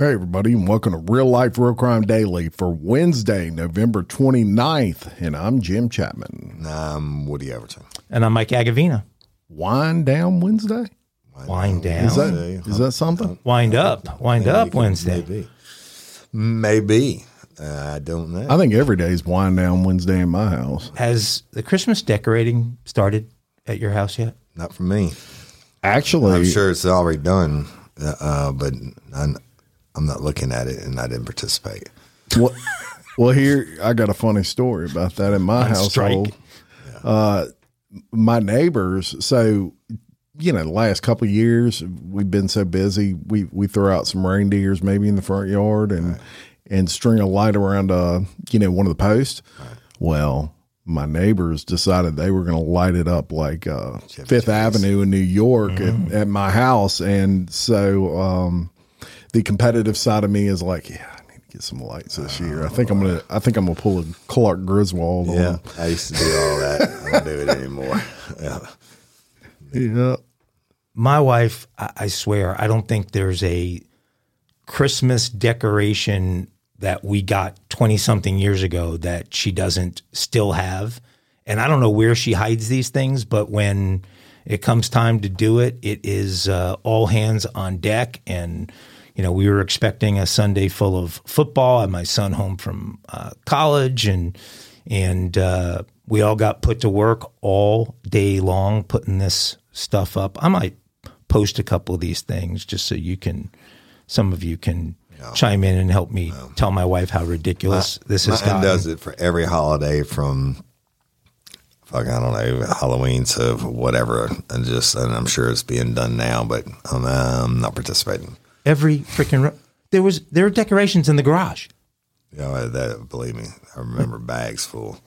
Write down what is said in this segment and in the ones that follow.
Hey, everybody, and welcome to Real Life Real Crime Daily for Wednesday, November 29th. And I'm Jim Chapman. I'm Woody Overton. And I'm Mike Agovino. Wind down Wednesday? Wind down. Is that, is that something? Wind up. Wind up Wednesday. Maybe. Maybe. Uh, I don't know. I think every day is wind down Wednesday in my house. Has the Christmas decorating started at your house yet? Not for me. Actually, I'm sure it's already done, uh, uh, but I'm, I'm not looking at it and I didn't participate. well, well, here I got a funny story about that in my On strike. household. Uh, my neighbors, so you know, the last couple of years we've been so busy. We we throw out some reindeers maybe in the front yard and and string a light around uh you know one of the posts. Well, my neighbors decided they were going to light it up like uh, Fifth Avenue in New York at, at my house, and so um, the competitive side of me is like, yeah, I need to get some lights this year. I think I'm gonna I think I'm gonna pull a Clark Griswold on Yeah, them. I used to do all that. I don't do it anymore. Yeah. Yeah. My wife, I, I swear, I don't think there's a Christmas decoration that we got 20 something years ago that she doesn't still have. And I don't know where she hides these things, but when it comes time to do it, it is uh, all hands on deck. And, you know, we were expecting a Sunday full of football. I had my son home from uh, college and, and, uh, we all got put to work all day long putting this stuff up. I might post a couple of these things just so you can, some of you can chime in and help me tell my wife how ridiculous this has Mine does it for every holiday from fuck I don't know Halloween to whatever, and just and I'm sure it's being done now, but I'm, I'm not participating. Every freaking ro- there was there were decorations in the garage. You know that believe me, I remember bags full.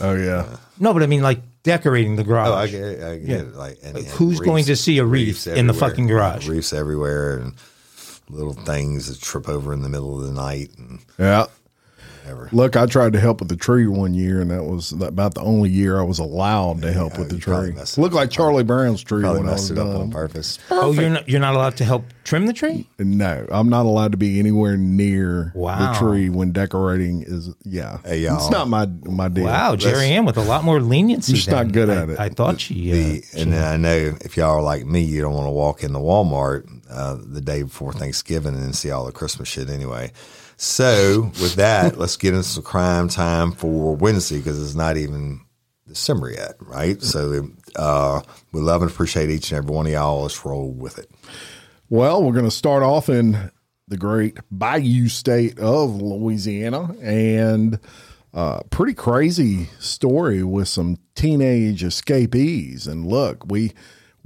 Oh yeah. No, but I mean like decorating the garage. Oh, I get, it, I get it. Like, and, Like, and who's going to see a wreath in the fucking garage? Reefs everywhere, and little things that trip over in the middle of the night, and Yeah. Whatever. Look, I tried to help with the tree one year, and that was about the only year I was allowed to help with the tree. messed Looked like Charlie Brown's tree Probably when I was messed it up on done. purpose. oh, you're not you're not allowed to help trim the tree. No, I'm not allowed to be anywhere near Wow. the tree when decorating is. Yeah, Hey, y'all. it's not my my deal. Wow, Jerry Ann with a lot more leniency. She's not than good I- at it. I thought she. Uh, The, and then I know if y'all are like me, you don't want to walk into Walmart uh, the day before Thanksgiving and see all the Christmas shit anyway. So with that, let's get into some crime time for Wednesday because it's not even December yet, right? So uh, we love and appreciate each and every one of y'all. Let's roll with it. Well, we're going to start off in the great Bayou state of Louisiana, and uh, pretty crazy story with some teenage escapees. And look, we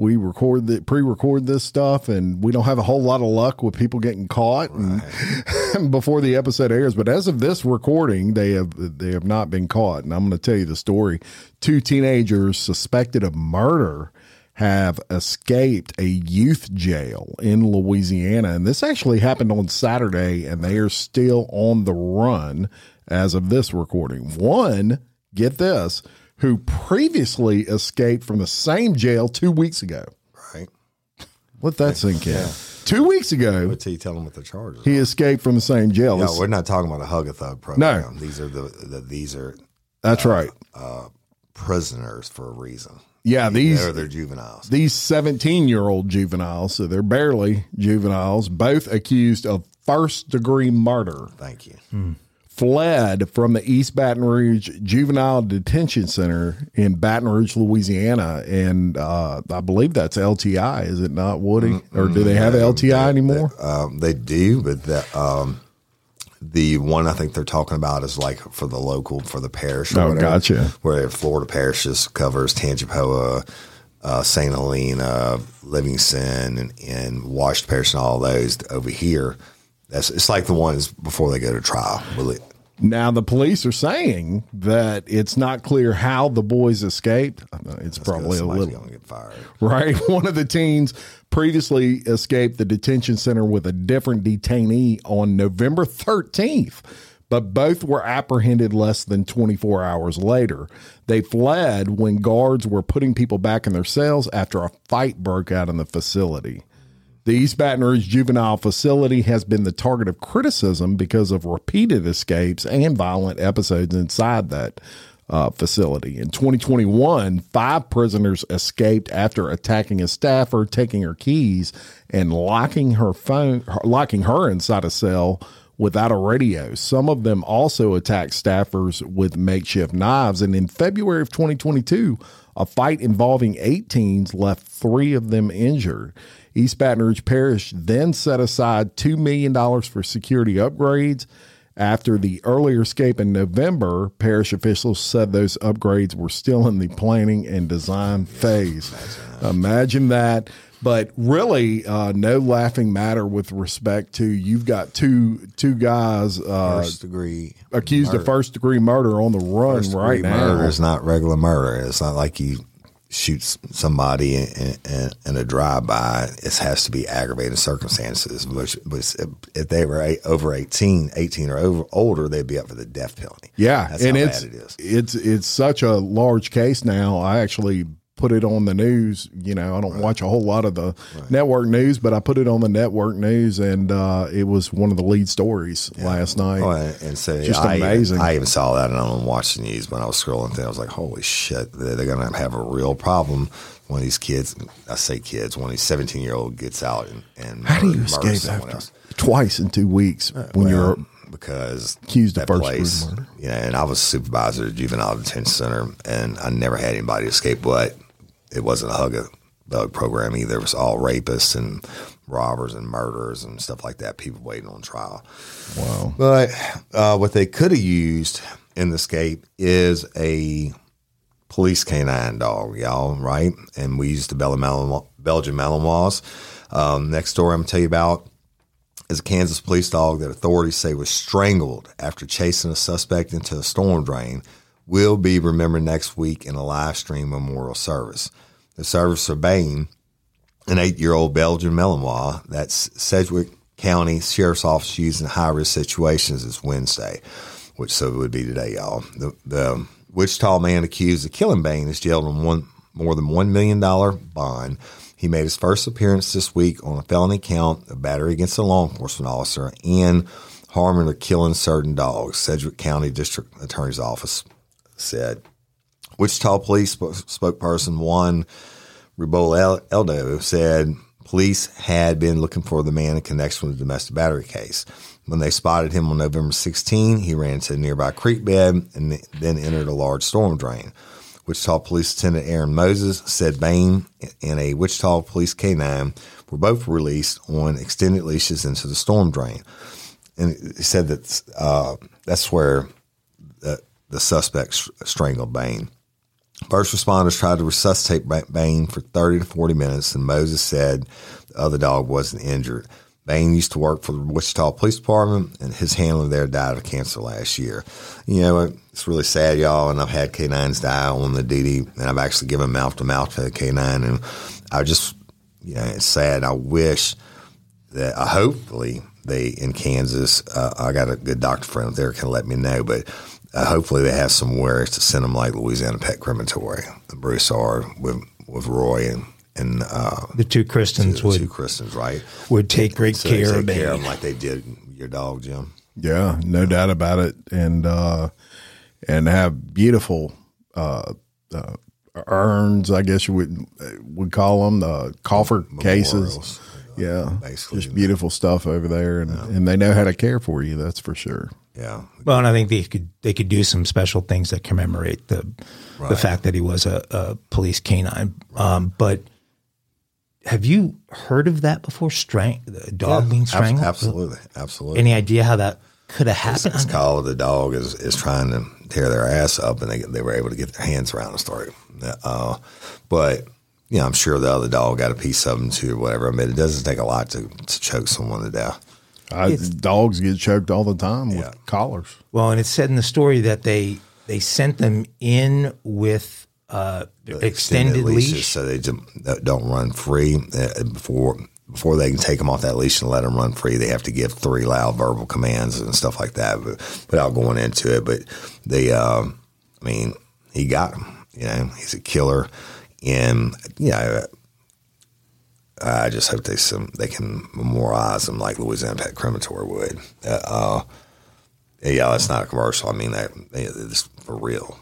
we record the pre-record this stuff, and we don't have a whole lot of luck with people getting caught and before the episode airs. But as of this recording, they have they have not been caught, and I'm going to tell you the story. Two teenagers suspected of murder have escaped a youth jail in Louisiana. And this actually happened on Saturday, and they are still on the run as of this recording. One, get this, who previously escaped from the same jail two weeks ago. Right? Let that sink in. Two weeks ago, Wait till you tell them what the charges. he escaped from the same jail. No, This- we're not talking about a hug a thug program. No. These are the, the these are that's uh, right. Uh, prisoners for a reason. Yeah, these They're they're juveniles. these 17 year old juveniles, so they're barely juveniles, both accused of first degree murder. Thank you. Hmm. Fled from the East Baton Rouge Juvenile Detention Center in Baton Rouge, Louisiana, and uh, I believe that's LTI, is it not, Woody? Or do they have LTI anymore? Um, they do, but the um, the one I think they're talking about is like for the local for the parish. Or Oh, whatever, gotcha. Where Florida parishes covers Tangipahoa, uh, Saint Helena, Livingston, and, and Washington Parish, and all those over here. That's it's like the ones before they go to trial. Really, Now, the police are saying that it's not clear how the boys escaped. It's probably a little gonna get fired. right? One of the teens previously escaped the detention center with a different detainee on November 13th, but both were apprehended less than 24 hours later. They fled when guards were putting people back in their cells after a fight broke out in the facility. The East Baton Rouge Juvenile Facility has been the target of criticism because of repeated escapes and violent episodes inside that uh, facility. In 2021, five prisoners escaped after attacking a staffer, taking her keys, and locking her phone, locking her inside a cell without a radio. Some of them also attacked staffers with makeshift knives. And in February of 2022, a fight involving eight teens left three of them injured. East Baton Rouge Parish then set aside $2 million for security upgrades. After the earlier escape in November, parish officials said those upgrades were still in the planning and design phase. Imagine that. But really, uh, no laughing matter with respect to you've got two two guys uh, First degree accused of first degree murder on the run First right now. Murder is not regular murder. It's not like you shoot somebody in, in, in a drive by. It has to be aggravated circumstances. Which, which if they were eight, over 18, 18 or over, older, they'd be up for the death penalty. Yeah, that's and how it's bad it is. it's it's such a large case now. I actually put it on the news. You know, I don't watch a whole lot of the network news, but I put it on the network news, and uh, it was one of the lead stories last night. Oh, and, and so Just I, amazing. I even saw that and I don't watch the news when I was scrolling through. I was like, holy shit, they're, to have a real problem when these kids, I say kids, when these 17 year old gets out and, and How do you escape after else. twice in two weeks when you're because accused of first place, murder. know, and I was supervisor at juvenile detention center, and I never had anybody escape. But it wasn't a hug a bug program either. It was all rapists and robbers and murderers and stuff like that. People waiting on trial. wow? But uh, what they could have used in the escape is a police canine dog, y'all, right? And we used the Belgian Malinois. Um, next story I'm going to tell you about is a Kansas police dog that authorities say was strangled after chasing a suspect into a storm drain will be remembered next week in a live stream memorial service. The service for Bain, an eight year old Belgian Malinois that's Sedgwick County Sheriff's Office used in high risk situations is Wednesday, which so it would be today, y'all. The, the Wichita man accused of killing Bain is jailed on one more than $1 million bond. He made his first appearance this week on a felony count of battery against a law enforcement officer and harming or killing certain dogs, Sedgwick County District Attorney's Office said. Wichita Police sp- spokesperson Juan Ribol El- Eldo said police had been looking for the man in connection with the domestic battery case. When they spotted him on November 16, he ran to a nearby creek bed and then entered a large storm drain. Wichita Police Lieutenant Aaron Moses said Bain and a Wichita Police K9 were both released on extended leashes into the storm drain. And he said that uh, that's where the, suspect str- strangled Bain. First responders tried to resuscitate Ba- Bain for 30 to 40 minutes, and Moses said the other dog wasn't injured. Bain used to work for the Wichita Police Department, and his handler there died of cancer last year. You know, it's really sad, y'all, and I've had canines die on the duty, and I've actually given mouth to mouth to a canine, and I just, you know, it's sad. I wish that uh, hopefully they in Kansas. Uh, I got a good doctor friend there can let me know, but uh, hopefully they have somewhere to send them like Louisiana Pet Crematory, Broussard with with Roy and and uh, The two Kristens the would two Kristens, right? would take great So care take of care of them like they did your dog, Jim. Yeah, no doubt about it, and uh, and have beautiful uh, uh, urns. I guess you would would call them the coffer cases. Yeah, basically. just beautiful stuff over there, and and they know how to care for you. That's for sure. Yeah, Well, and I think they could they could do some special things that commemorate the the fact that he was a, a police canine. Um, but have you heard of that before? Strang the dog being strangled. absolutely, absolutely. Any idea how that could have It's, happened? it's called the dog is, is trying to tear their ass up, and they they were able to get their hands around the story. Uh, but you know, I'm sure the other dog got a piece of them too, or whatever. I mean, it doesn't take a lot to, to choke someone to death. I, dogs get choked all the time with collars. Well, and it said in the story that they they sent them in with uh, extended, leashes leash. so they just don't run free uh, before before they can take them off that leash and let them run free. They have to give three loud verbal commands and stuff like that, but without going into it. But they, um, I mean, he got him. You know, he's a killer, and you know. I just hope they some they can memorialize them like Louisiana Pet Crematory would. Uh, uh, yeah, that's not a commercial. I mean that it's for real.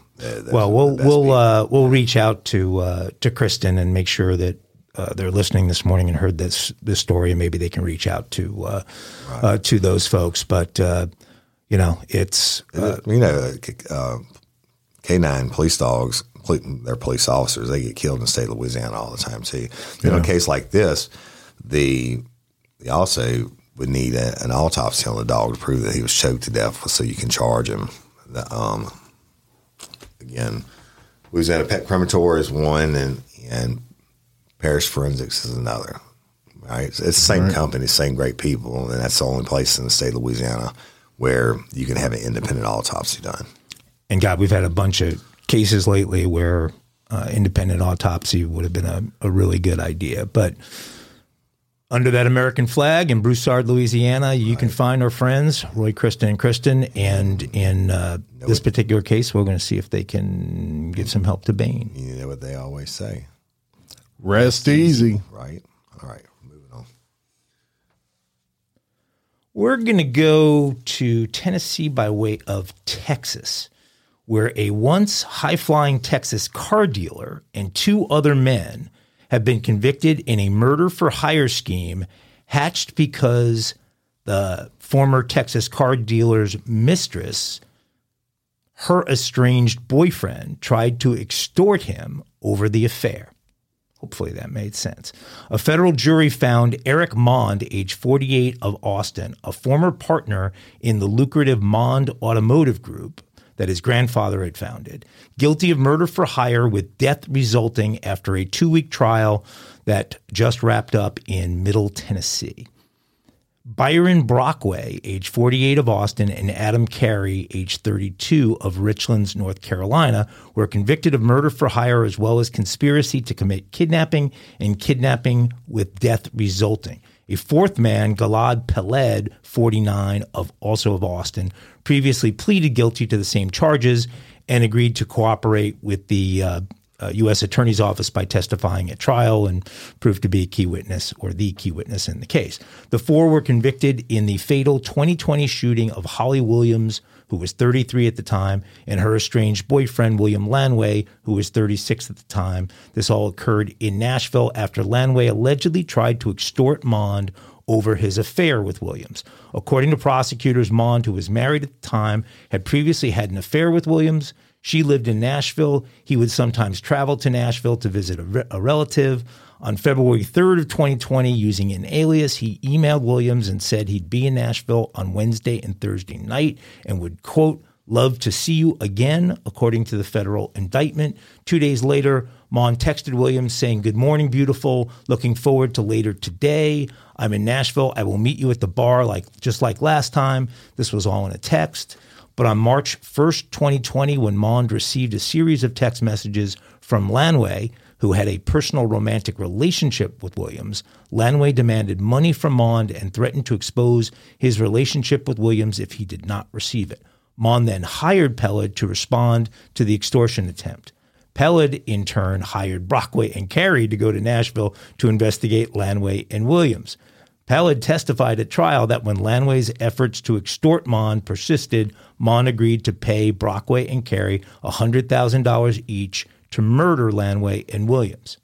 Well, we'll we'll uh, we'll reach out to uh, to Kristen and make sure that uh, they're listening this morning and heard this this story, and maybe they can reach out to uh, uh, to those folks. But uh, you know, it's uh, you know, uh, canine police dogs, poli- they're police officers. They get killed in the state of Louisiana all the time too. In a case like this, the they also would need a, an autopsy on the dog to prove that he was choked to death, so you can charge him. The, um, again, Louisiana Pet Crematory is one, and and Parish Forensics is another. Right, it's the same company, same great people, and that's the only place in the state of Louisiana where you can have an independent autopsy done. and God, we've had a bunch of cases lately where uh, independent autopsy would have been a, a really good idea. But under that American flag in Broussard, Louisiana, you can find our friends, Roy, Kristen, and Kristen. And in uh, this particular case, we're going to see if they can give some help to Bain. You know what they always say, Rest easy. right? All right, moving on. We're going to go to Tennessee by way of Texas, where a once high flying Texas car dealer and two other men have been convicted in a murder for hire scheme hatched because the former Texas car dealer's mistress, her estranged boyfriend, tried to extort him over the affair. Hopefully that made sense. A federal jury found Eric Maund, age 48 of Austin, a former partner in the lucrative Maund Automotive Group that his grandfather had founded, guilty of murder for hire with death resulting after a two week trial that just wrapped up in Middle Tennessee. Byron Brockway, age 48 of Austin, and Adam Carey, age 32 of Richlands, North Carolina, were convicted of murder for hire as well as conspiracy to commit kidnapping and kidnapping with death resulting. A fourth man, Gilad Peled, 49, of also of Austin, previously pleaded guilty to the same charges and agreed to cooperate with the uh, uh, U.S. Attorney's Office by testifying at trial and proved to be a key witness or the key witness in the case. The four were convicted in the fatal 2020 shooting of Holly Williams, who was 33 at the time, and her estranged boyfriend, William Lanway, who was 36 at the time. This all occurred in Nashville after Lanway allegedly tried to extort Maund over his affair with Williams. According to prosecutors, Maund, who was married at the time, had previously had an affair with Williams. She lived in Nashville. He would sometimes travel to Nashville to visit a, re- a relative. On February 3rd of 2020, using an alias, he emailed Williams and said he'd be in Nashville on Wednesday and Thursday night and would, quote, love to see you again, according to the federal indictment. Two days later, Maund texted Williams saying, Good morning, beautiful. Looking forward to later today. I'm in Nashville. I will meet you at the bar like just like last time. This was all in a text. But on March 1st, 2020, when Maund received a series of text messages from Lanway, who had a personal romantic relationship with Williams, Lanway demanded money from Maund and threatened to expose his relationship with Williams if he did not receive it. Maund then hired Peled to respond to the extortion attempt. Peled, in turn, hired Brockway and Carey to go to Nashville to investigate Lanway and Williams. Peled testified at trial that when Lanway's efforts to extort Maund persisted, Maund agreed to pay Brockway and Carey $100,000 each to murder Lanway and Williams.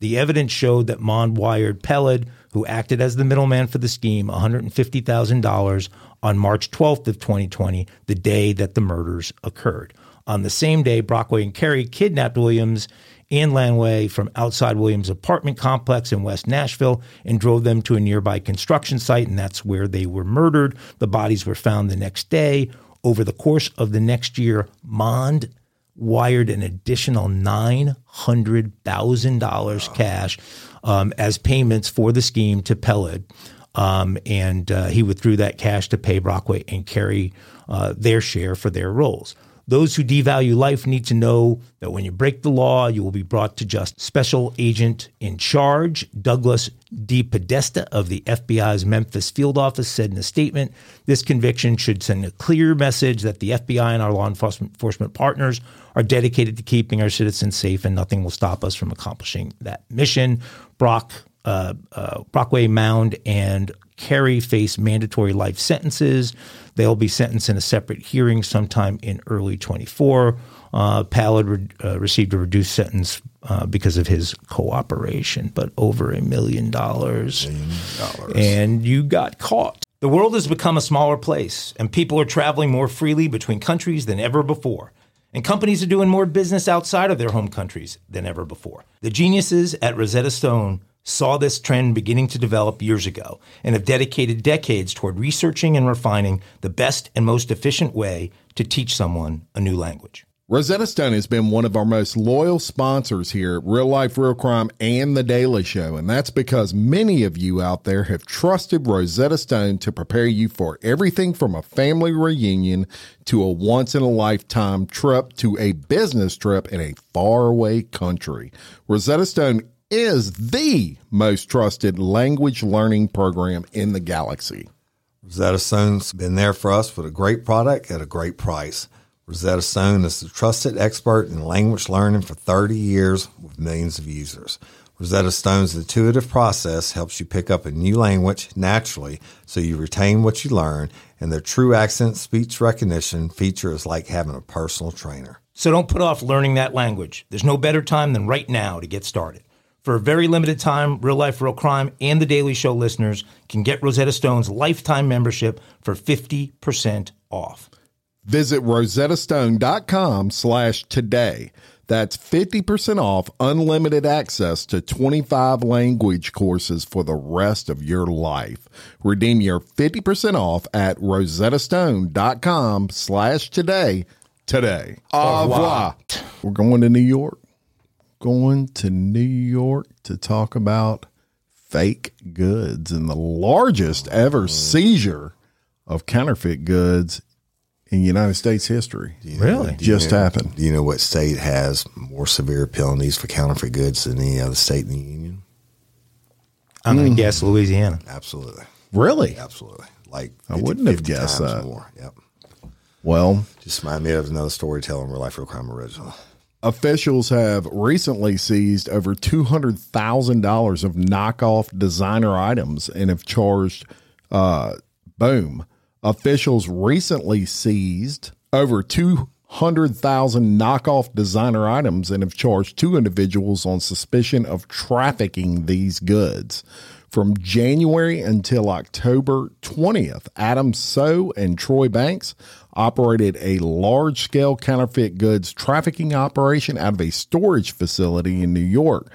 The evidence showed that Maund wired Peled, who acted as the middleman for the scheme, $150,000 on March 12th of 2020, the day that the murders occurred. On the same day, Brockway and Carey kidnapped Williams and Lanway from outside Williams' apartment complex in West Nashville and drove them to a nearby construction site, and that's where they were murdered. The bodies were found the next day. Over the course of the next year, Maund wired an additional $900,000 cash um, as payments for the scheme to Peled. Um, and uh, he withdrew that cash to pay Brockway and Carey uh, their share for their roles. Those who devalue life need to know that when you break the law, you will be brought to justice. Special agent in charge, Douglas DePodesta of the FBI's Memphis field office, said in a statement this conviction should send a clear message that the FBI and our law enforcement partners are dedicated to keeping our citizens safe, and nothing will stop us from accomplishing that mission. Brock, uh, uh, Brockway Maund, and Carey face mandatory life sentences. They'll be sentenced in a separate hearing sometime in early 24. Uh, Peled re- uh, received a reduced sentence uh, because of his cooperation, but over a million dollars. And you got caught. The world has become a smaller place, and people are traveling more freely between countries than ever before. And companies are doing more business outside of their home countries than ever before. The geniuses at Rosetta Stone saw this trend beginning to develop years ago and have dedicated decades toward researching and refining the best and most efficient way to teach someone a new language. Rosetta Stone has been one of our most loyal sponsors here at Real Life Real Crime and The Daily Show, and that's because many of you out there have trusted Rosetta Stone to prepare you for everything from a family reunion to a once in a lifetime trip to a business trip in a faraway country. Rosetta Stone is the most trusted language learning program in the galaxy. Rosetta Stone's been there for us with a great product at a great price. Rosetta Stone is the trusted expert in language learning for 30 years with millions of users. Rosetta Stone's intuitive process helps you pick up a new language naturally so you retain what you learn, and their true accent speech recognition feature is like having a personal trainer. So don't put off learning that language. There's no better time than right now to get started. For a very limited time, Real Life Real Crime and The Daily Show listeners can get Rosetta Stone's lifetime membership for 50% off. Visit rosettastone.com slash today. That's 50% off unlimited access to 25 language courses for the rest of your life. Redeem your 50% off at rosettastone.com slash today today. Au revoir. We're going to New York. Going to New York to talk about fake goods and the largest ever mm. seizure of counterfeit goods in United States history. Really? Just know, happened. Do you know what state has more severe penalties for counterfeit goods than any other state in the union? I'm going to mm. guess Louisiana. Absolutely. Really? Absolutely. Like I wouldn't have guessed that. More. Yep. Well, Just remind me of another storytelling real life real crime original. Officials have recently seized over $200,000 of knockoff designer items and have charged, uh, boom. Officials recently seized over 200,000 knockoff designer items and have charged two individuals on suspicion of trafficking these goods. From January until October 20th, Adam Sow and Troy Banks operated a large scale counterfeit goods trafficking operation out of a storage facility in New York.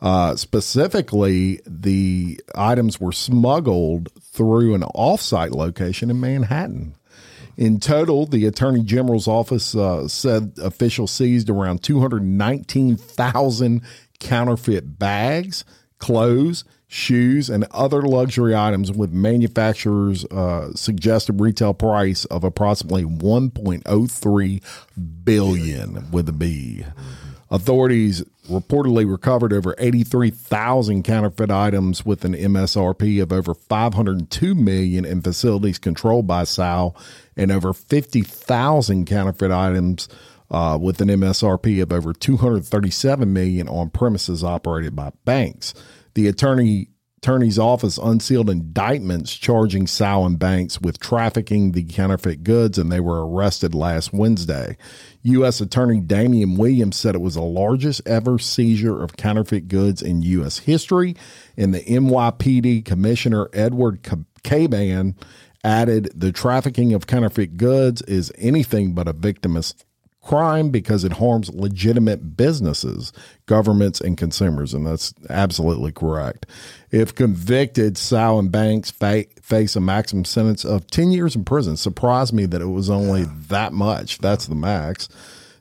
Uh, specifically, the items were smuggled through an offsite location in Manhattan. In total, the Attorney General's office uh, said officials seized around 219,000 counterfeit bags, clothes, shoes, and other luxury items with manufacturers' uh, suggested retail price of approximately 1.03 billion with a B. Authorities reportedly recovered over 83,000 counterfeit items with an MSRP of over 502 million in facilities controlled by SAL and over 50,000 counterfeit items uh, with an MSRP of over 237 million on premises operated by banks. The attorney attorney's office unsealed indictments charging Sow and Banks with trafficking the counterfeit goods, and they were arrested last Wednesday. U.S. Attorney Damian Williams said it was the largest ever seizure of counterfeit goods in U.S. history, and the NYPD Commissioner Edward Caban added the trafficking of counterfeit goods is anything but a victimless crime because it harms legitimate businesses, governments, and consumers. And that's absolutely correct. If convicted, Sow and Banks fa- face a maximum sentence of 10 years in prison. Surprised me that it was only that much. That's the max.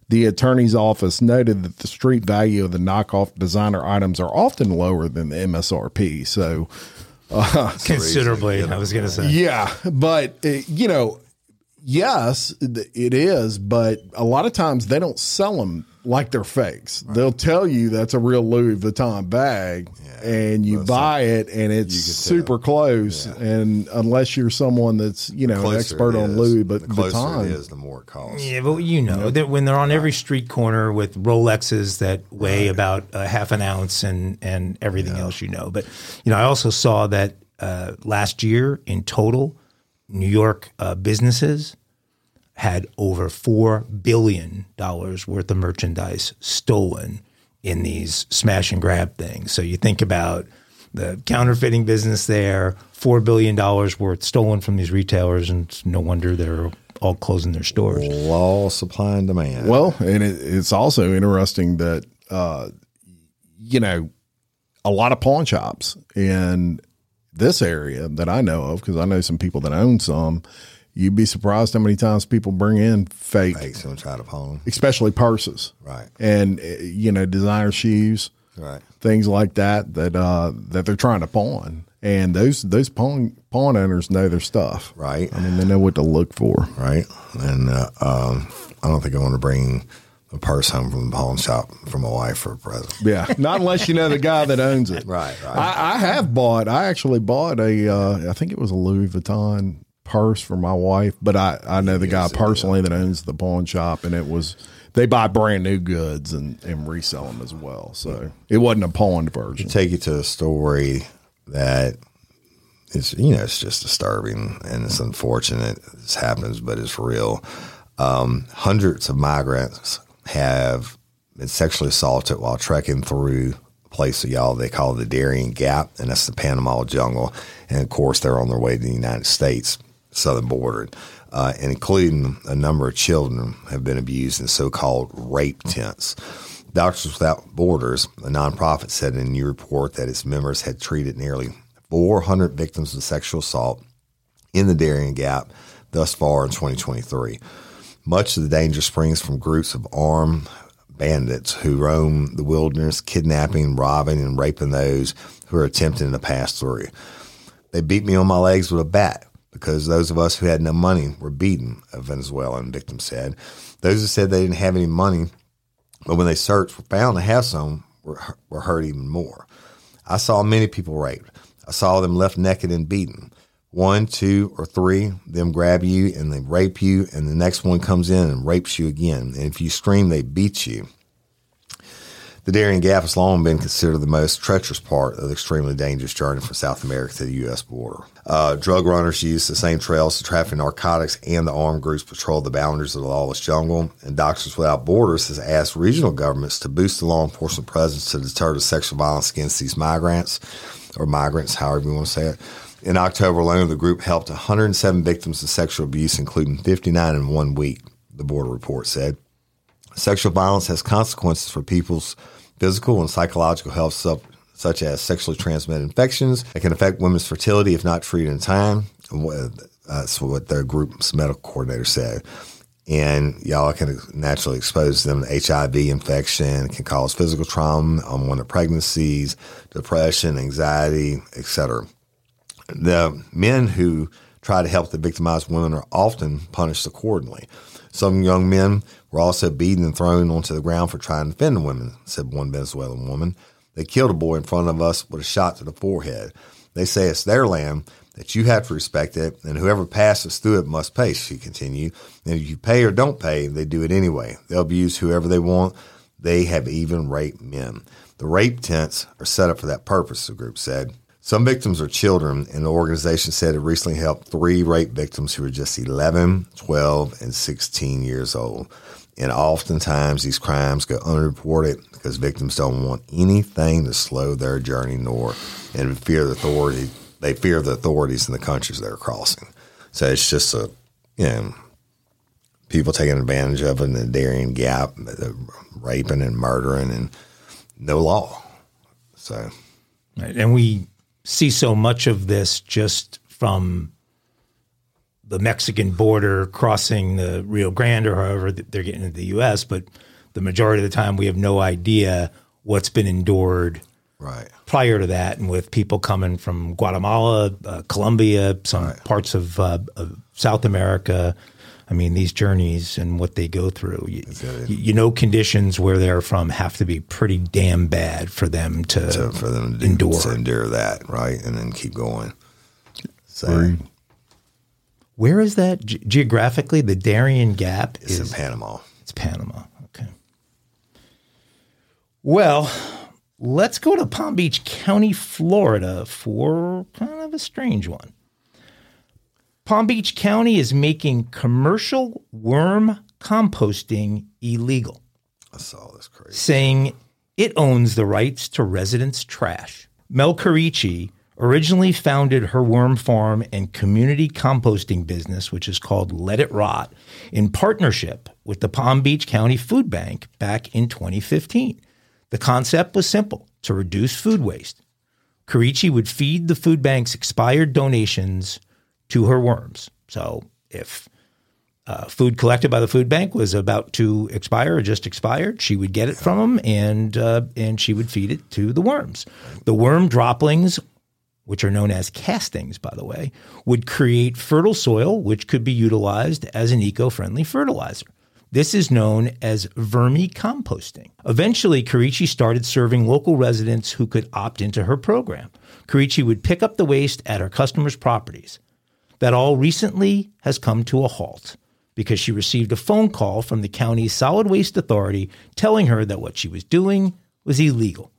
The attorney's office noted that the street value of the knockoff designer items are often lower than the MSRP. So, considerably. I was going to say, Yeah, but uh, you know, yes, it is. But a lot of times they don't sell them like they're fakes. They'll tell you that's a real Louis Vuitton bag, and you buy it, and it's super close. And unless you're someone that's you know an expert on is, Louis but the closer Vuitton, it is, the more it costs. Yeah, but you know that when they're on every street corner with Rolexes that weigh about a half an ounce and and everything else, you know. But you know, I also saw that uh, last year in total, New York uh, businesses had over four billion dollars worth of merchandise stolen in these smash and grab things. So you think about the counterfeiting business there, four billion dollars worth stolen from these retailers, and it's no wonder they're all closing their stores. Law, supply, and demand. Well, and it, it's also interesting that uh, you know a lot of pawn shops in this area that I know of because I know some people that own some. You'd be surprised how many times people bring in fake, them try to pawn. especially purses, Right. And uh, you know, designer shoes, Right. things like that that uh, that they're trying to pawn. And those those pawn pawn owners know their stuff, Right. I mean, they know what to look for. Right. And uh, um, I don't think I want to bring a purse home from the pawn shop for my wife for a present. Yeah, not unless you know the guy that owns it. Right, right. I, I have bought. I actually bought a. Uh, I think it was a Louis Vuitton purse for my wife, but I I know the guy personally that owns the pawn shop, and it was they buy brand new goods and and resell them as well. So it wasn't a pawned version. Take you to a story that is, you know, it's just disturbing and it's unfortunate this happens, but it's real. Um, hundreds of migrants have been sexually assaulted while trekking through a place that y'all they call the Darien Gap, and that's the Panama jungle. And of course, they're on their way to the United States, southern border, uh, and including a number of children have been abused in so-called rape tents. Doctors Without Borders, a nonprofit, said in a new report that its members had treated nearly 400 victims of sexual assault in the Darien Gap thus far in 2023. Much of the danger springs from groups of armed bandits who roam the wilderness, kidnapping, robbing, and raping those who are attempting to pass through. They beat me on my legs with a bat because those of us who had no money were beaten, a Venezuelan victim said. Those who said they didn't have any money, but when they searched were found to have some, were, were hurt even more. I saw many people raped. I saw them left naked and beaten. One, two, or three, them grab you and they rape you, and the next one comes in and rapes you again. And if you scream, they beat you. The Darien Gap has long been considered the most treacherous part of the extremely dangerous journey from South America to the U.S. border. Uh, drug runners use the same trails to traffic narcotics, and the armed groups patrol the boundaries of the lawless jungle. And Doctors Without Borders has asked regional governments to boost the law enforcement presence to deter the sexual violence against these migrants, or migrants, however you want to say it. In October alone, the group helped 107 victims of sexual abuse, including 59 in one week, the border report said. Sexual violence has consequences for people's physical and psychological health, such as sexually transmitted infections. It can affect women's fertility if not treated in time. That's what the group's medical coordinator said. And y'all can naturally expose them to HIV infection, can cause physical trauma, on unwanted pregnancies, depression, anxiety, etc. The men who try to help the victimized women are often punished accordingly. Some young men were also beaten and thrown onto the ground for trying to defend the women, said one Venezuelan woman. They killed a boy in front of us with a shot to the forehead. They say it's their land, that you have to respect it, and whoever passes through it must pay, she continued. And if you pay or don't pay, they do it anyway. They'll abuse whoever they want. They have even raped men. The rape tents are set up for that purpose, the group said. Some victims are children, and the organization said it recently helped three rape victims who were just 11, 12, and 16 years old. And oftentimes these crimes go unreported because victims don't want anything to slow their journey nor and fear the authority they fear the authorities in the countries they're crossing. So it's just a you know people taking advantage of in the Darien Gap, raping and murdering and no law. So. And we see so much of this just from the Mexican border crossing the Rio Grande or however they're getting into the U.S. But the majority of the time, we have no idea what's been endured Right. prior to that, and with people coming from Guatemala, uh, Colombia, some parts of, uh, of South America. I mean, these journeys and what they go through. You, you, know, conditions where they're from have to be pretty damn bad for them to, So for them to endure. to endure that, right, and then keep going. So Agreed. Where is that Ge- geographically? The Darien Gap it's is in Panama. It's Panama. Okay. Well, let's go to Palm Beach County, Florida for kind of a strange one. Palm Beach County is making commercial worm composting illegal, I saw this crazy. saying it owns the rights to residents' trash. Mel Carici originally founded her worm farm and community composting business, which is called Let It Rot, in partnership with the Palm Beach County Food Bank back in 2015. The concept was simple to reduce food waste. Carici would feed the food bank's expired donations to her worms. So if uh, food collected by the food bank was about to expire or just expired, she would get it from them and uh, and she would feed it to the worms. The worm droplings, which are known as castings, by the way, would create fertile soil, which could be utilized as an eco-friendly fertilizer. This is known as vermicomposting. Eventually, Carici started serving local residents who could opt into her program. Carici would pick up the waste at her customers' properties. That all recently has come to a halt because she received a phone call from the county's solid waste authority telling her that what she was doing was illegal.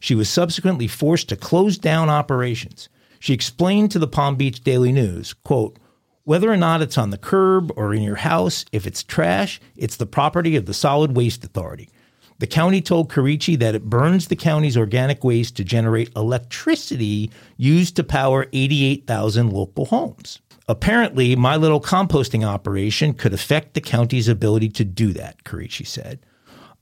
She was subsequently forced to close down operations. She explained to the Palm Beach Daily News, quote, whether or not it's on the curb or in your house, if it's trash, it's the property of the Solid Waste Authority. The county told Carici that it burns the county's organic waste to generate electricity used to power 88,000 local homes. Apparently, my little composting operation could affect the county's ability to do that, Carici said.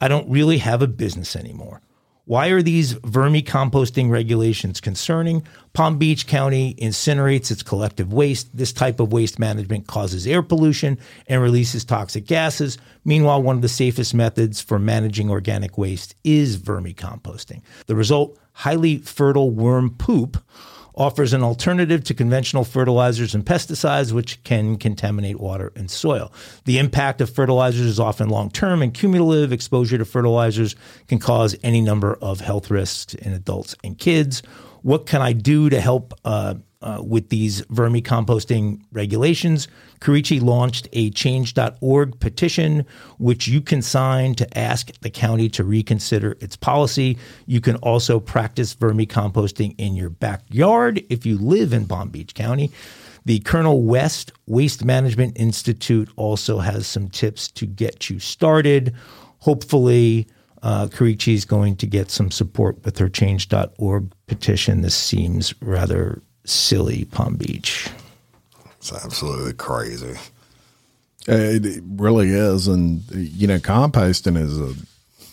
I don't really have a business anymore. Why are these vermicomposting regulations concerning? Palm Beach County incinerates its collective waste. This type of waste management causes air pollution and releases toxic gases. Meanwhile, one of the safest methods for managing organic waste is vermicomposting. The result highly fertile worm poop offers an alternative to conventional fertilizers and pesticides, which can contaminate water and soil. The impact of fertilizers is often long term and cumulative. Exposure to fertilizers can cause any number of health risks in adults and kids. What can I do to help uh, uh, with these vermicomposting regulations? Carici launched a change.org petition, which you can sign to ask the county to reconsider its policy. You can also practice vermicomposting in your backyard if you live in Palm Beach County. The Colonel West Waste Management Institute also has some tips to get you started. Hopefully, uh, Carici is going to get some support with her change.org petition. This seems rather silly, Palm Beach. It's absolutely crazy. It really is, and you know, composting is a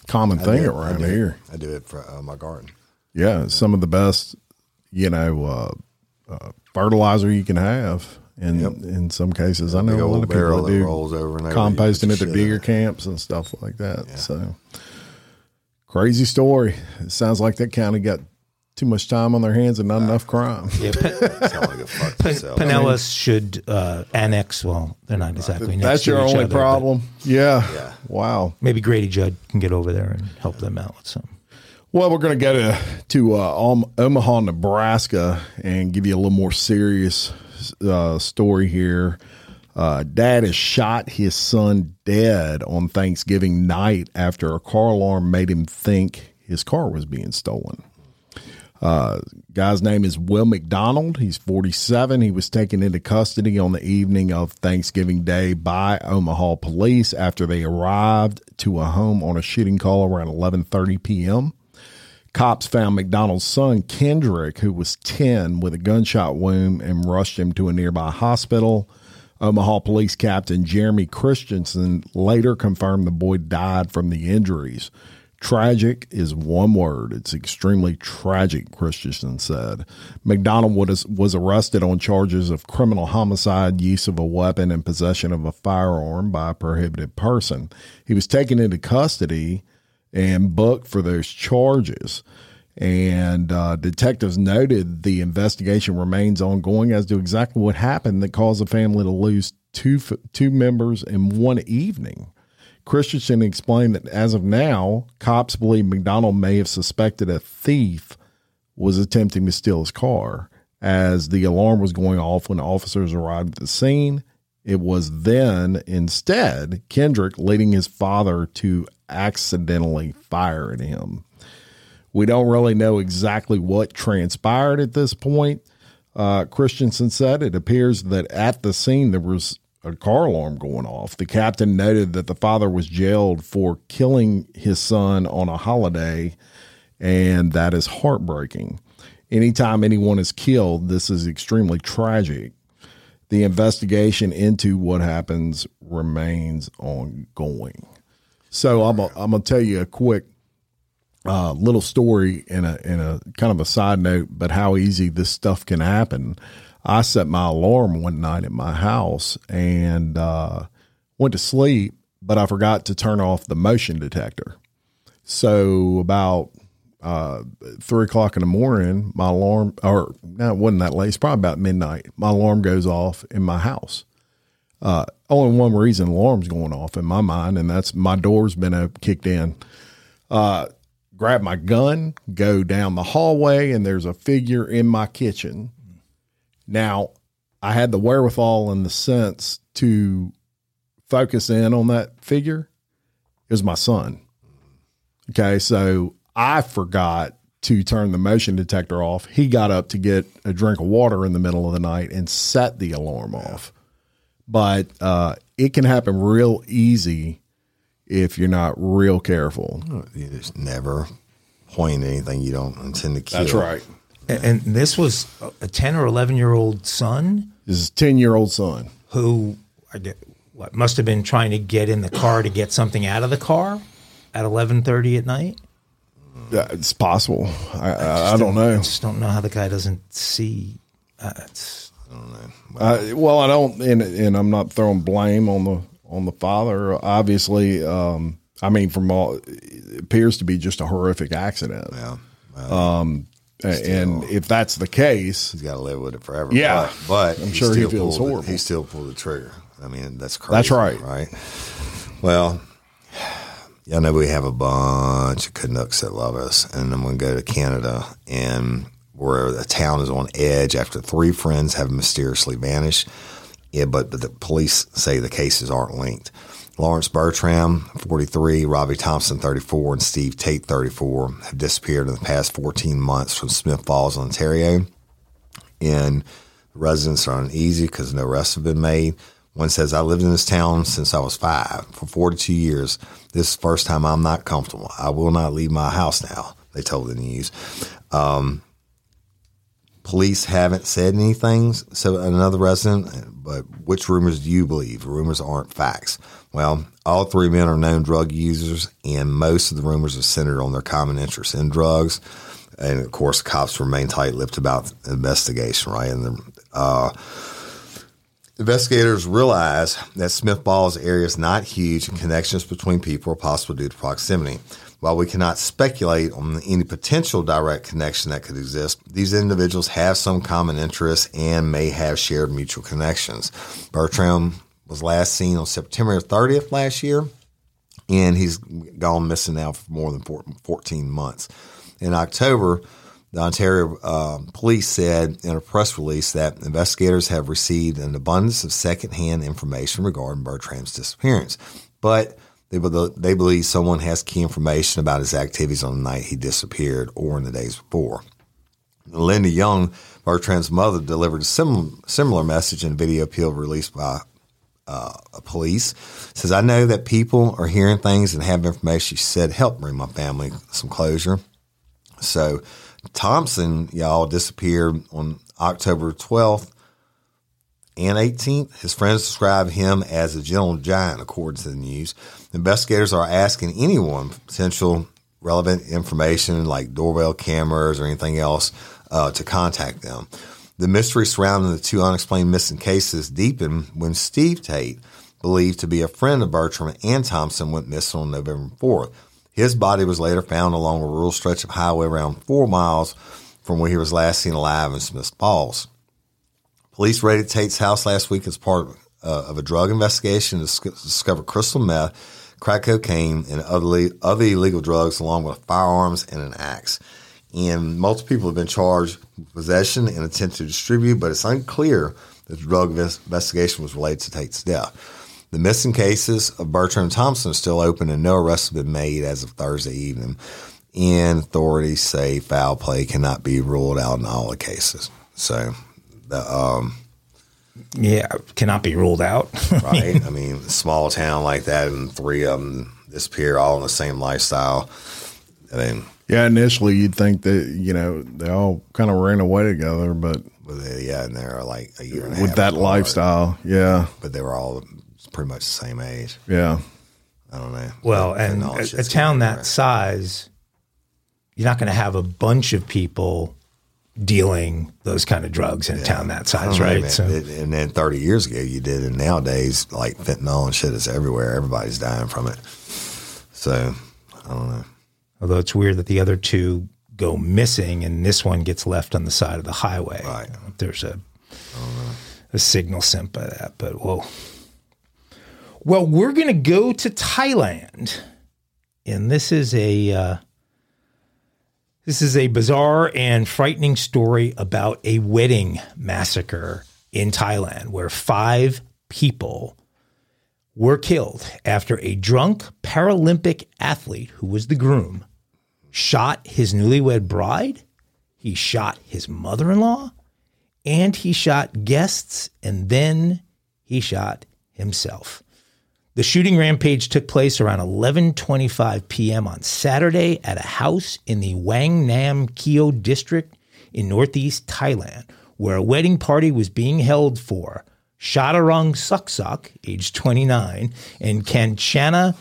common I thing do I around it- here. I do it for uh, my garden. Yeah, some of the best, you know, uh, uh, fertilizer you can have. And in some cases, I know a lot of people that that do rolls over and over. Composting at the bigger shit digger in. camps and stuff like that. So, crazy story. It sounds like that county got too much time on their hands and not enough crime. Yeah, Pe- Sound like a fuck Pe- yourself. Pinellas should uh, annex. Well, they're not exactly next That's to your each only other, problem. Yeah. Yeah. Wow. Maybe Grady Judd can get over there and help them out with something. Well, we're going to go to to uh, Omaha, Nebraska, and give you a little more serious uh, story here. Uh, dad has shot his son dead on Thanksgiving night after a car alarm made him think his car was being stolen. Uh, guy's name is Will McDonald. He's 47. He was taken into custody on the evening of Thanksgiving Day by Omaha police after they arrived to a home on a shooting call around 11:30 p.m. Cops found McDonald's son Kendrick, who was 10, with a gunshot wound and rushed him to a nearby hospital. Omaha Police Captain Jeremy Christensen later confirmed the boy died from the injuries. Tragic is one word. It's extremely tragic, Christensen said. McDonald was, was arrested on charges of criminal homicide, use of a weapon, and possession of a firearm by a prohibited person. He was taken into custody and booked for those charges. And uh, detectives noted the investigation remains ongoing as to exactly what happened that caused the family to lose two two members in one evening. Christensen explained that as of now, cops believe McDonald may have suspected a thief was attempting to steal his car. As the alarm was going off when officers arrived at the scene, it was then instead Kendrick leading his father to accidentally fire at him. We don't really know exactly what transpired at this point. Uh, Christensen said it appears that at the scene there was a car alarm going off. The captain noted that the father was jailed for killing his son on a holiday, and that is heartbreaking. Anytime anyone is killed, this is extremely tragic. The investigation into what happens remains ongoing. So I'm I'm gonna tell you a quick uh, little story in a and a kind of a side note, but how easy this stuff can happen. I set my alarm one night at my house and uh, went to sleep, but I forgot to turn off the motion detector. So about uh, three o'clock in the morning, my alarm, or no, it wasn't that late. It's probably about midnight. My alarm goes off in my house. Uh, only one reason alarm's going off in my mind, and that's my door's been uh, kicked in. Uh, grab my gun, go down the hallway, and there's a figure in my kitchen. Now, I had the wherewithal and the sense to focus in on that figure. It was my son. Okay, so I forgot to turn the motion detector off. He got up to get a drink of water in the middle of the night and set the alarm off. But uh, it can happen real easy if you're not real careful. You just never point anything you don't intend to kill. That's right. And, and this was a 10 or 11 year old son His 10 year old son. who I get, what, must have been trying to get in the car to get something out of the car at 11:30 at night. Yeah, it's possible. I, I, I don't know. I just don't know how the guy doesn't see. Uh, it's, Uh, well, I don't, and, and I'm not throwing blame on the on the father. Obviously, um, I mean, from all it appears to be just a horrific accident. Yeah. A- and if that's the case, He's got to live with it forever. Yeah. But, but I'm sure he still feels pulled the- horrible. he still pulled the trigger. I mean, that's crazy. That's right. Right. Well, I know we have a bunch of Canucks that love us, and I'm going to go to Canada, and where the town is on edge after three friends have mysteriously vanished. Yeah, but, but the police say the cases aren't linked. Lawrence Bertram, 43, Robbie Thompson, 34, and Steve Tate, 34, have disappeared in the past 14 months from Smiths Falls, Ontario and residents are uneasy because no arrests have been made. One says, I lived in this town since I was five for 42 years. This is the first time I'm not comfortable. I will not leave my house now, they told the news. Um, police haven't said anything, so another resident, but which rumors do you believe? Rumors aren't facts. Well, all three men are known drug users, and most of the rumors are centered on their common interest in drugs and of course, cops remain tight-lipped about the investigation, right? And the, uh, investigators realize that Smiths Falls area is not huge, and connections between people are possible due to proximity. While we cannot speculate on any potential direct connection that could exist, these individuals have some common interests and may have shared mutual connections. Bertram was last seen on September 30th last year and he's gone missing now for more than 14 months. In October, the Ontario uh, police said in a press release that investigators have received an abundance of secondhand information regarding Bertram's disappearance, but they, they believe someone has key information about his activities on the night he disappeared or in the days before. Linda Young, Bertram's mother, delivered a similar, similar message in a video appeal released by uh, police. Says, I know that people are hearing things and have information. She said, help bring my family some closure. So Thompson, y'all, disappeared on October 12th and 18th. His friends describe him as a gentle giant, according to the news. Investigators are asking anyone potential relevant information like doorbell cameras or anything else uh, to contact them. The mystery surrounding the two unexplained missing cases deepened when Steve Tate, believed to be a friend of Bertram and Thompson, went missing on November 4th. His body was later found along a rural stretch of highway around four miles from where he was last seen alive in Smiths Falls. Police raided Tate's house last week as part uh, of a drug investigation to discover crystal meth, crack cocaine, and other, other illegal drugs, along with firearms and an axe. And multiple people have been charged with possession and intent to distribute, but it's unclear that the drug investigation was related to Tate's death. The missing cases of Bertram and Thompson are still open, and no arrests have been made as of Thursday evening. And authorities say foul play cannot be ruled out in all the cases. So, the, um, yeah, cannot be ruled out. right. I mean, small town like that, and three of them disappear all in the same lifestyle. I mean, yeah, initially you'd think that you know they all kind of ran away together, but, but they, yeah, and they're like a year with that apart. lifestyle, yeah. But they were all pretty much the same age. Yeah. I don't know. Well, and a, a town that size, you're not going to have a bunch of people dealing those kind of drugs in yeah. a town that size, right? So, and then 30 years ago you did, and nowadays like fentanyl and shit is everywhere. Everybody's dying from it. So I don't know. Although it's weird that the other two go missing and this one gets left on the side of the highway. Right. There's a a signal sent by that, but whoa. Well, we're going to go to Thailand, and this is a uh, this is a bizarre and frightening story about a wedding massacre in Thailand, where five people were killed after a drunk Paralympic athlete who was the groom shot his newlywed bride, he shot his mother-in-law, and he shot guests, and then he shot himself. The shooting rampage took place around 11:25 p.m. on Saturday at a house in the Wang Nam Keo district in northeast Thailand, where a wedding party was being held for Shadarung Suksuk, age 29, and Kanchana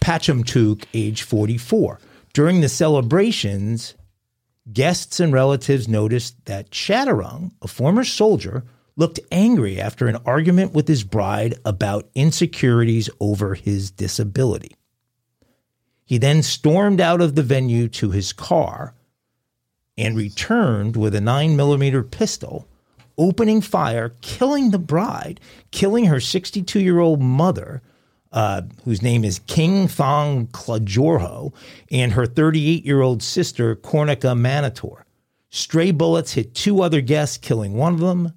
Pachamtuk, age 44. During the celebrations, guests and relatives noticed that Shadarung, a former soldier, looked angry after an argument with his bride about insecurities over his disability. He then stormed out of the venue to his car and returned with a 9mm pistol, opening fire, killing the bride, killing her 62 year old mother, uh, whose name is King Thong Klajorho, and her 38 year old sister, Cornica Manator. Stray bullets hit two other guests, killing one of them.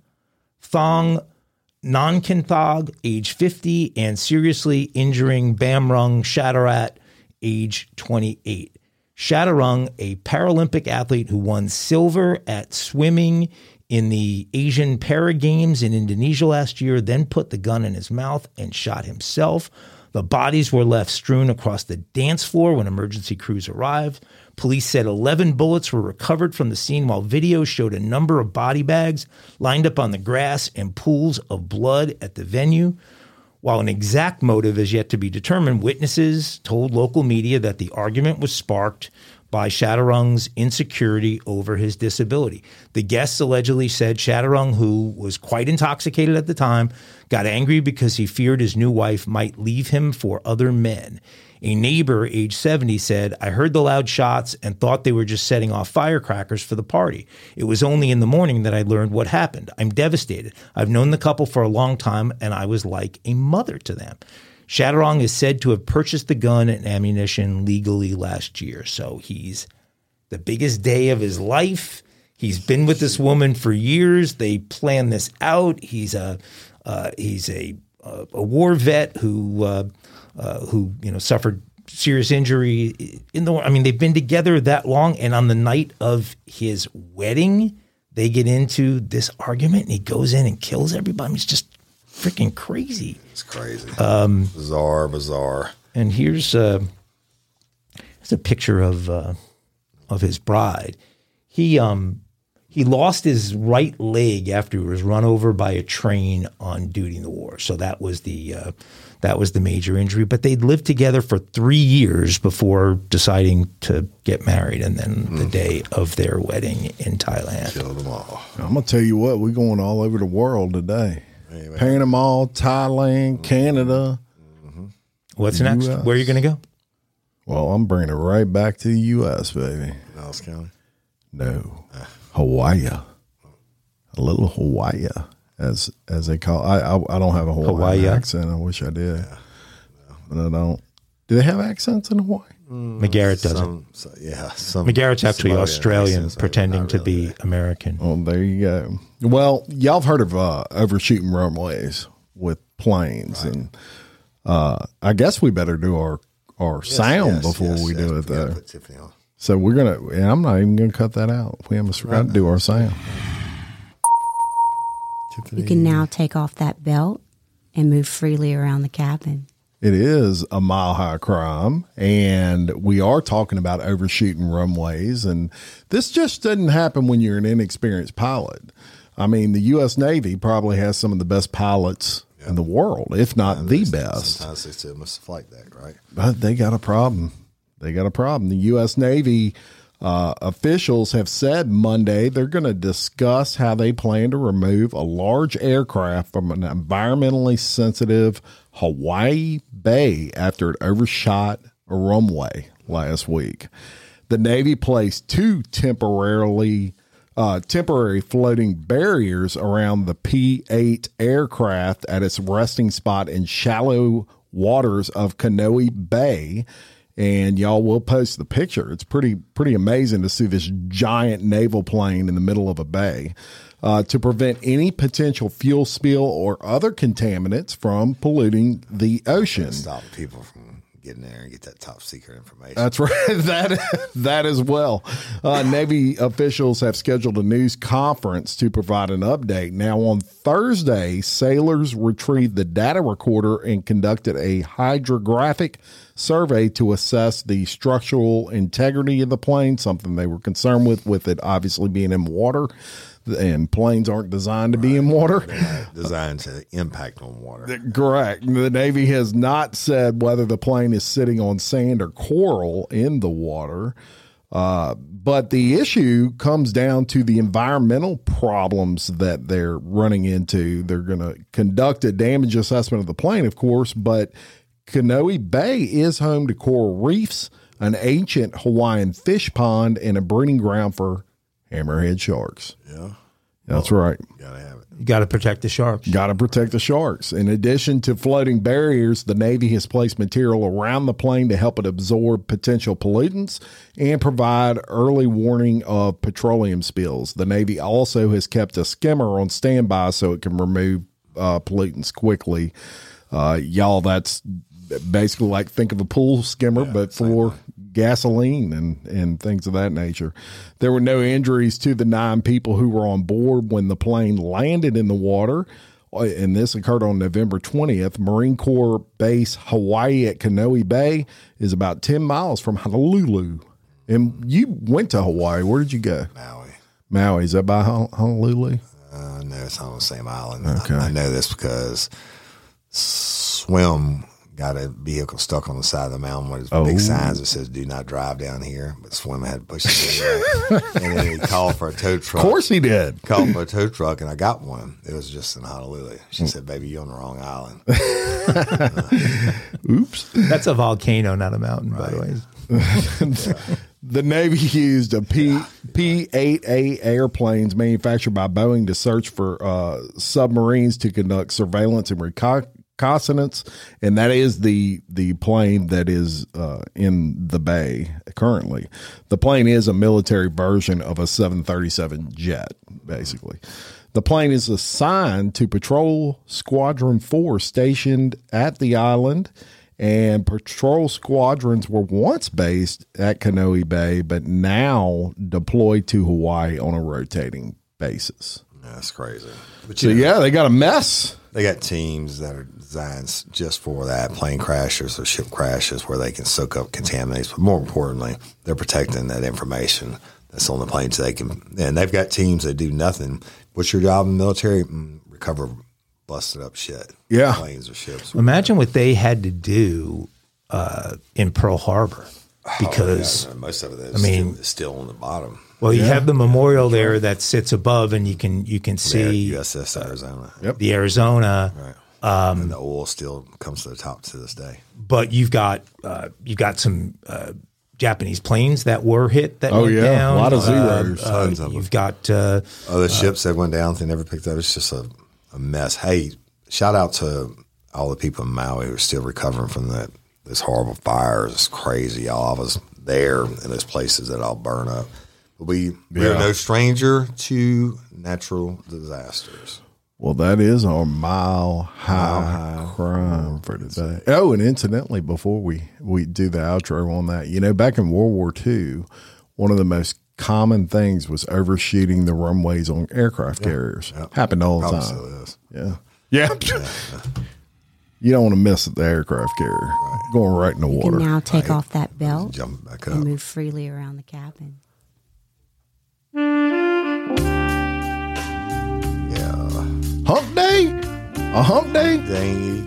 Thong Nonkinthog, age 50, and seriously injuring Bamrung Shadarat, age 28. Shadarung, a Paralympic athlete who won silver at swimming in the Asian Para Games in Indonesia last year, then put the gun in his mouth and shot himself. The bodies were left strewn across the dance floor when emergency crews arrived. Police said 11 bullets were recovered from the scene, while video showed a number of body bags lined up on the grass and pools of blood at the venue. While an exact motive is yet to be determined, witnesses told local media that the argument was sparked by Shadarung's insecurity over his disability. The guests allegedly said Shadarung, who was quite intoxicated at the time, got angry because he feared his new wife might leave him for other men. A neighbor, age 70, said, I heard the loud shots and thought they were just setting off firecrackers for the party. It was only in the morning that I learned what happened. I'm devastated. I've known the couple for a long time and I was like a mother to them. Shadarung is said to have purchased the gun and ammunition legally last year. So he's the biggest day of his life. He's been with this woman for years. They plan this out. He's a uh, he's a a war vet who uh, uh, who you know suffered serious injury in the. I mean, they've been together that long, and on the night of his wedding, they get into this argument, and he goes in and kills everybody. It's just freaking crazy. It's crazy. Um, bizarre, bizarre. And here's a here's a picture of uh, of his bride. He um he lost his right leg after he was run over by a train on duty in the war. So that was the uh, that was the major injury. But they'd lived together for three years before deciding to get married, and then mm. the day of their wedding in Thailand. Killed them all. I'm gonna tell you what, we're going all over the world today. Amen. Panama, Thailand, Canada. Mm-hmm. What's next? US. Where are you going to go? Well, I'm bringing it right back to the U.S., baby. Dallas County. No, Hawaii, a little Hawaii, as as they call. I I, I don't have a Hawaiian Hawaii? accent. I wish I did, but I don't. Do they have accents in Hawaii? McGarrett doesn't. Some, so, yeah, some. McGarrett's actually Samoan Australian, accents, pretending not to really. be American. Well, there you go. Well, y'all have heard of uh, overshooting runways with planes, and uh, I guess we better do our our sound Yes, before yes, we yes, do it, we gotta though. Put So we're gonna. And I'm not even gonna cut that out. We almost forgot to do our sound. Tiffany. You can now take off that belt and move freely around the cabin. It is a mile high crime, and we are talking about overshooting runways. And this just doesn't happen when you're an inexperienced pilot. I mean, the U.S. Navy probably has some of the best pilots in the world, if not the best. Sometimes they still must flight that, right? But they got a problem. They got a problem. The U.S. Navy uh, officials have said Monday they're going to discuss how they plan to remove a large aircraft from an environmentally sensitive Hawaii Bay after it overshot a runway last week. The Navy placed two temporarily uh, temporary floating barriers around the P 8 aircraft at its resting spot in shallow waters of Kaneohe Bay. And y'all will post the picture. It's pretty pretty amazing to see this giant naval plane in the middle of a bay uh, to prevent any potential fuel spill or other contaminants from polluting the ocean. Stop people from getting there and get that top secret information. That's right. That that as well. Uh, Navy officials have scheduled a news conference to provide an update. Now, on Thursday, sailors retrieved the data recorder and conducted a hydrographic survey to assess the structural integrity of the plane. Something they were concerned with, with it obviously being in water, and planes aren't designed to be in water. Designed to impact on water. Correct. The Navy has not said whether the plane is sitting on sand or coral in the water. Uh, but the issue comes down to the environmental problems that they're running into. They're going to conduct a damage assessment of the plane, of course, but Kaneohe Bay is home to coral reefs, an ancient Hawaiian fish pond, and a breeding ground for hammerhead sharks. Yeah, That's right. gotta have it. You got to protect the sharks. Got to protect the sharks. In addition to floating barriers, the Navy has placed material around the plane to help it absorb potential pollutants and provide early warning of petroleum spills. The Navy also has kept a skimmer on standby so it can remove uh, pollutants quickly. Uh, y'all, that's basically like think of a pool skimmer, but for gasoline and, and things of that nature. There were no injuries to the nine people who were on board when the plane landed in the water. Uh, And this occurred on November 20th. Marine Corps Base Hawaii at Kaneohe Bay is about 10 miles from Honolulu. And you went to Hawaii. Where did you go? Maui. Maui. Is that by Hon- Honolulu? Uh, no, it's on the same island. Okay. I, I know this because Swim got a vehicle stuck on the side of the mountain with Oh. big signs that says "Do not drive down here." But Swim had to push it anyway. and then he called for a tow truck. Of course he did. Called for a tow truck, and I got one. It was just in Honolulu. She said, "Baby, you're on the wrong island." Oops. That's a volcano, not a mountain, by the way. The Navy used a P P eight A airplanes manufactured by Boeing to search for uh, submarines to conduct surveillance and reconnaissance, and that is the the plane that is uh, in the bay currently. The plane is a military version of a seven thirty seven jet, basically. The plane is assigned to Patrol Squadron 4 stationed at the island, and patrol squadrons were once based at Kaneohe Bay, but now deployed to Hawaii on a rotating basis. That's crazy. But So, know, yeah, they got a mess. They got teams that are designed just for that plane crashes or ship crashes where they can soak up contaminants. But more importantly, they're protecting that information that's on the plane so they can. And they've got teams that do nothing. What's your job in the military? Mm, recover busted up shit. Yeah. planes or ships. Imagine what they had to do uh, in Pearl Harbor because, Yeah, most of it is I mean- still, is still on the bottom. Well, you have the memorial there that sits above, and you can you can Yeah, see USS Arizona. Yep. the Arizona. and the oil still comes to the top to this day. but you've got uh, you've got some uh, Japanese planes that were hit that Oh, went yeah. down. A lot of Uh, zeros. uh, Tons of them. you've got uh, Other ships that went down, they never picked up. It's just a, a mess. Hey, shout out to all the people in Maui who are still recovering from that this horrible fire. It's crazy. All of us there in those places that all burn up. But we we're no stranger to natural disasters. Well, that is our mile high, crime for today. Oh, and incidentally, before we, we do the outro on that, you know, back in World War II, one of the most common things was overshooting the runways on aircraft carriers. Happened all the Probably time. still is. Yeah. Yeah. you don't want to miss the aircraft carrier going right in the You water. can now take off that belt Jump back and up. move freely around the cabin. A hump day?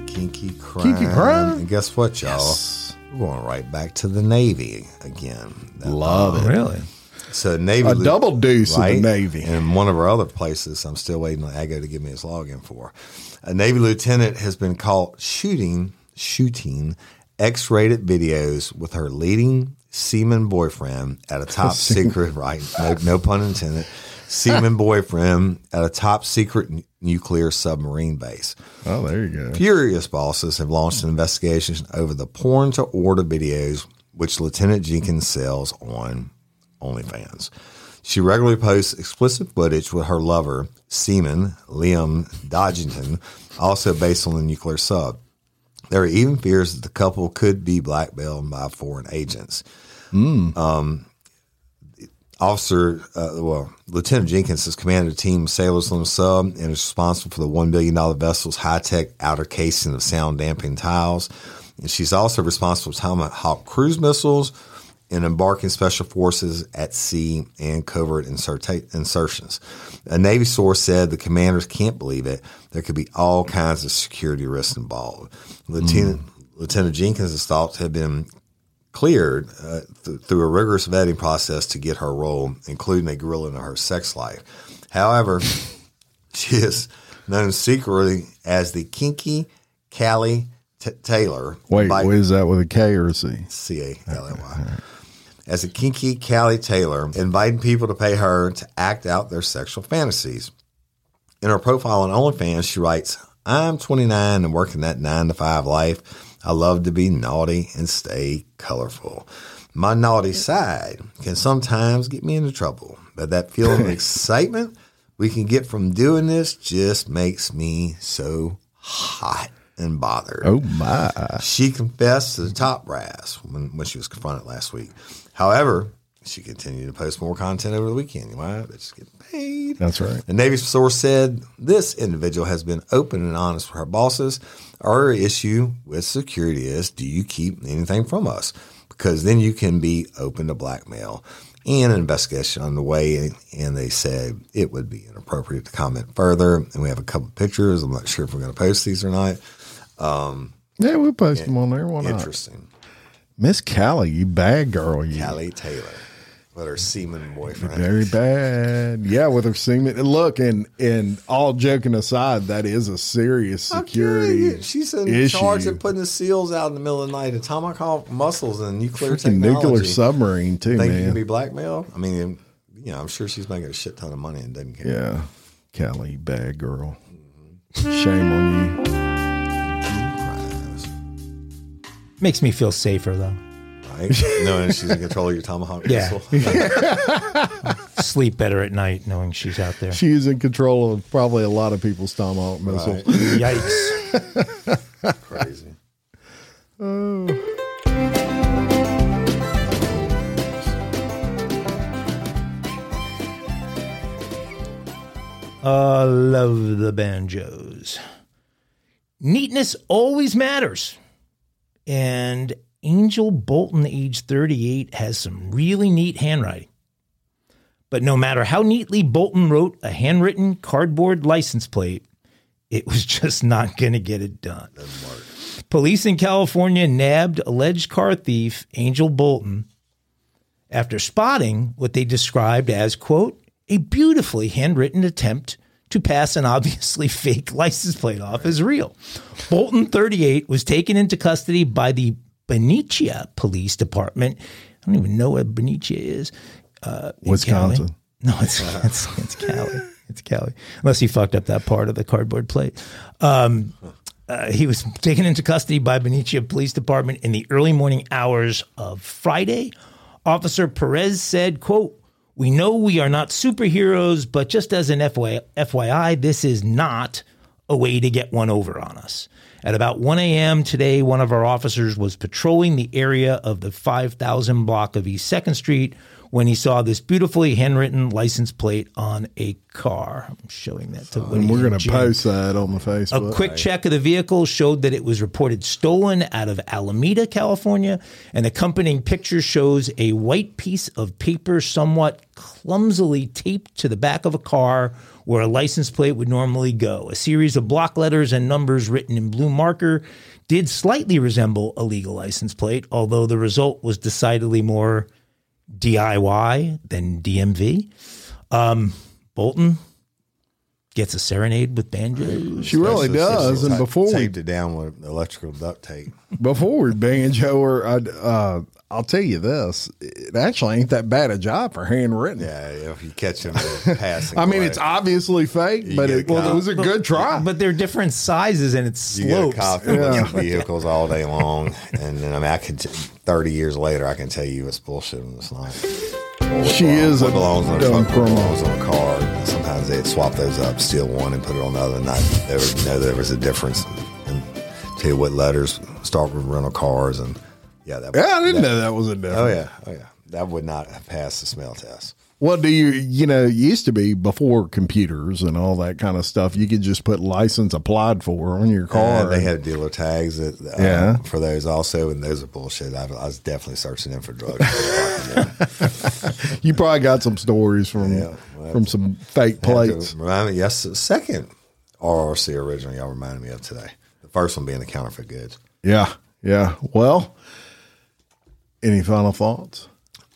Kinky crime. Kinky crime? And guess what, y'all? Yes. We're going right back to the Navy again. That- Love it. really So Navy A Lieu- double deuce of the? Navy. And one of our other places, I'm still waiting on Ago to give me his login for. A Navy lieutenant has been caught shooting shooting X-rated videos with her leading seaman boyfriend at a top secret right no, no pun intended seaman boyfriend at a top secret n- nuclear submarine base. Oh, there you go. Furious bosses have launched an investigation over the porn to order videos which Lieutenant Jenkins sells on OnlyFans. She regularly posts explicit footage with her lover, Seaman Liam Dodgington, also based on the nuclear sub. There are even fears that the couple could be blackmailed by foreign agents. Um, Officer, uh, well, Lieutenant Jenkins has commanded a team of sailors on the sub and is responsible for the $1 billion vessel's high tech outer casing of sound damping tiles. And she's also responsible for Tomahawk cruise missiles and embarking special forces at sea and covert inserta- insertions. A Navy source said the commanders can't believe it. There could be all kinds of security risks involved. Lieutenant, Lieutenant Jenkins is thought to have been cleared uh, th- through a rigorous vetting process to get her role, including a gorilla in her sex life. However, she is known secretly as the kinky Callie T- Taylor. Wait, by- what is that with a K or a C? C A L A Y. As a kinky Callie Taylor, inviting people to pay her to act out their sexual fantasies. In her profile on OnlyFans, she writes, I'm 29 and working that nine to five life. I love to be naughty and stay colorful. My naughty side can sometimes get me into trouble, but that feeling of excitement we can get from doing this just makes me so hot and bothered. Oh, my. She confessed to the top brass when, when she was confronted last week. However, she continued to post more content over the weekend. Why? Just getting paid. That's right. The Navy source said this individual has been open and honest with her bosses. Our issue with security is do you keep anything from us? Because then you can be open to blackmail and an investigation on the way. And they said it would be inappropriate to comment further. And we have a couple of pictures. I'm not sure if we're going to post these or not. Um, yeah, we'll post them on there. Why not? Interesting. Miss Callie, you bad girl. You Callie Taylor with her seaman boyfriend. very bad. Yeah, with her semen. And Look, and and all joking aside, that is a serious security. Okay, She's in issue. charge of putting the seals out in the middle of the night, and Tomahawk muscles and nuclear Freaking technology. nuclear submarine too, Think you can be blackmailed? I mean, you know, I'm sure she's making a shit ton of money and doesn't care. yeah, Callie, bad girl. Shame on you. makes me feel safer though. Right? Knowing she's in control of your Tomahawk Yeah. missile. Sleep better at night knowing she's out there. She is in control of probably a lot of people's tomahawk missiles. Yikes! Crazy. Oh. I love the banjos. Neatness always matters. And Angel Bolton, age 38, has some really neat handwriting. But no matter how neatly Bolton wrote a handwritten cardboard license plate, it was just not going to get it done. Police in California nabbed alleged car thief Angel Bolton after spotting what they described as, quote, a beautifully handwritten attempt to pass an obviously fake license plate off as real. Bolton, 38, was taken into custody by the Benicia Police Department. I don't even know what Benicia is. Uh, Wisconsin. No, it's, it's, it's Cali. It's Cali. Unless he fucked up that part of the cardboard plate. Um, uh, he was taken into custody by Benicia Police Department in the early morning hours of Friday. Officer Perez said, quote, we know we are not superheroes, but just as an FY, FYI, this is not a way to get one over on us. At about 1 a.m. today, one of our officers was patrolling the area of the 5000 block of East 2nd Street when he saw this beautifully handwritten license plate on a car. I'm showing that to Woody And we're going to post that on the Facebook. A quick check of the vehicle showed that it was reported stolen out of Alameda, California. An accompanying picture shows a white piece of paper somewhat clumsily taped to the back of a car where a license plate would normally go. A series of block letters and numbers written in blue marker did slightly resemble a legal license plate, although the result was decidedly more DIY than DMV. Um, Bolton gets a serenade with banjos. she really does. And Ta- before we taped it down with electrical duct tape. before we banjo her, I'd, uh, I'll tell you this: it actually ain't that bad a job for handwritten. Yeah, if you catch him passing. I mean, away. it's obviously fake, but it, well, it was a good try. But they're different sizes and it's you get a slopes. cop that looks at vehicles all day long, and then I mean, I can t- thirty years later, I can tell you it's bullshit and it's not. What She belongs- is what a belongs on a dumb truck, what criminal. belongs on a car. And sometimes they'd swap those up, steal one and put it on the other, and not ever know there was a difference. And tell you what letters start with rental cars, and yeah, that yeah, I didn't that- know that was a difference. Oh yeah, oh yeah, that would not have passed the smell test. Well, do you, you know, it used to be before computers and all that kind of stuff, you could just put license applied for on your car. And they had dealer tags that uh, Yeah. for those also, and those are bullshit. I, I was definitely searching them for drugs. you probably got some stories from Yeah, well, from some fake plates. Remind me, yes, the second RRC original y'all reminded me of today. The first one being the counterfeit goods. Yeah, yeah. Well, any final thoughts?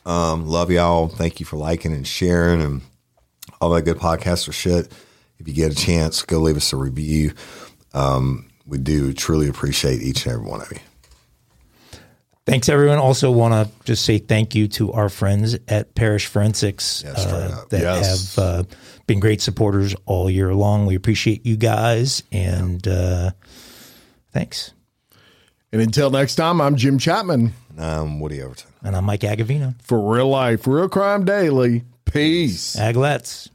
Um, love y'all. Thank you for liking and sharing and all that good podcaster shit. If you get a chance, go leave us a review. Um, we do truly appreciate each and every one of you. Thanks, everyone. Also, want to just say thank you to our friends at Parish Forensics Yeah, straight uh, that Yes. have uh, been great supporters all year long. We appreciate you guys, and uh, thanks. And until next time, I'm Jim Chapman And I'm Woody Overton. And I'm Mike Agovino. for Real Life, Real Crime Daily. Peace. Aglets.